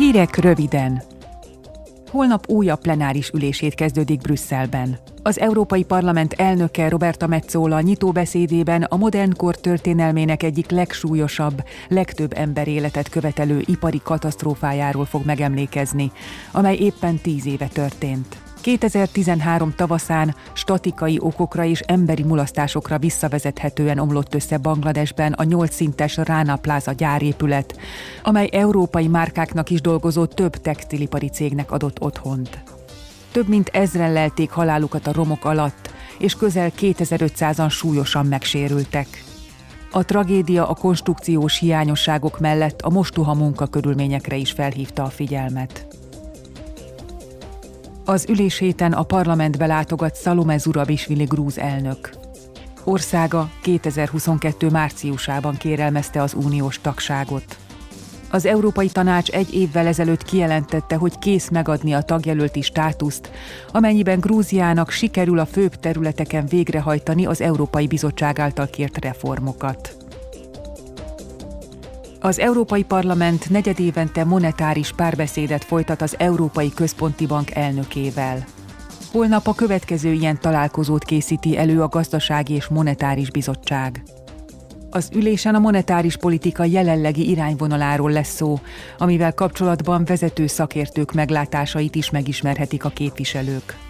Hírek röviden. Holnap újabb plenáris ülését kezdődik Brüsszelben. Az Európai Parlament elnöke Roberta Metzola nyitóbeszédében a modern kor történelmének egyik legsúlyosabb, legtöbb ember életet követelő ipari katasztrófájáról fog megemlékezni, amely éppen tíz éve történt. 2013 tavaszán statikai okokra és emberi mulasztásokra visszavezethetően omlott össze Bangladesben a 8 szintes Rana Plaza gyárépület, amely európai márkáknak is dolgozó több textilipari cégnek adott otthont. Több mint ezren lelték halálukat a romok alatt, és közel 2500-an súlyosan megsérültek. A tragédia a konstrukciós hiányosságok mellett a mostuha munkakörülményekre is felhívta a figyelmet. Az ülés héten a parlamentbe látogat Szalome Zurabisvili grúz elnök. Országa 2022. márciusában kérelmezte az uniós tagságot. Az Európai Tanács egy évvel ezelőtt kijelentette, hogy kész megadni a tagjelölti státuszt, amennyiben Grúziának sikerül a főbb területeken végrehajtani az Európai Bizottság által kért reformokat. Az Európai Parlament negyedévente monetáris párbeszédet folytat az Európai Központi Bank elnökével. Holnap a következő ilyen találkozót készíti elő a Gazdasági és Monetáris Bizottság. Az ülésen a monetáris politika jelenlegi irányvonaláról lesz szó, amivel kapcsolatban vezető szakértők meglátásait is megismerhetik a képviselők.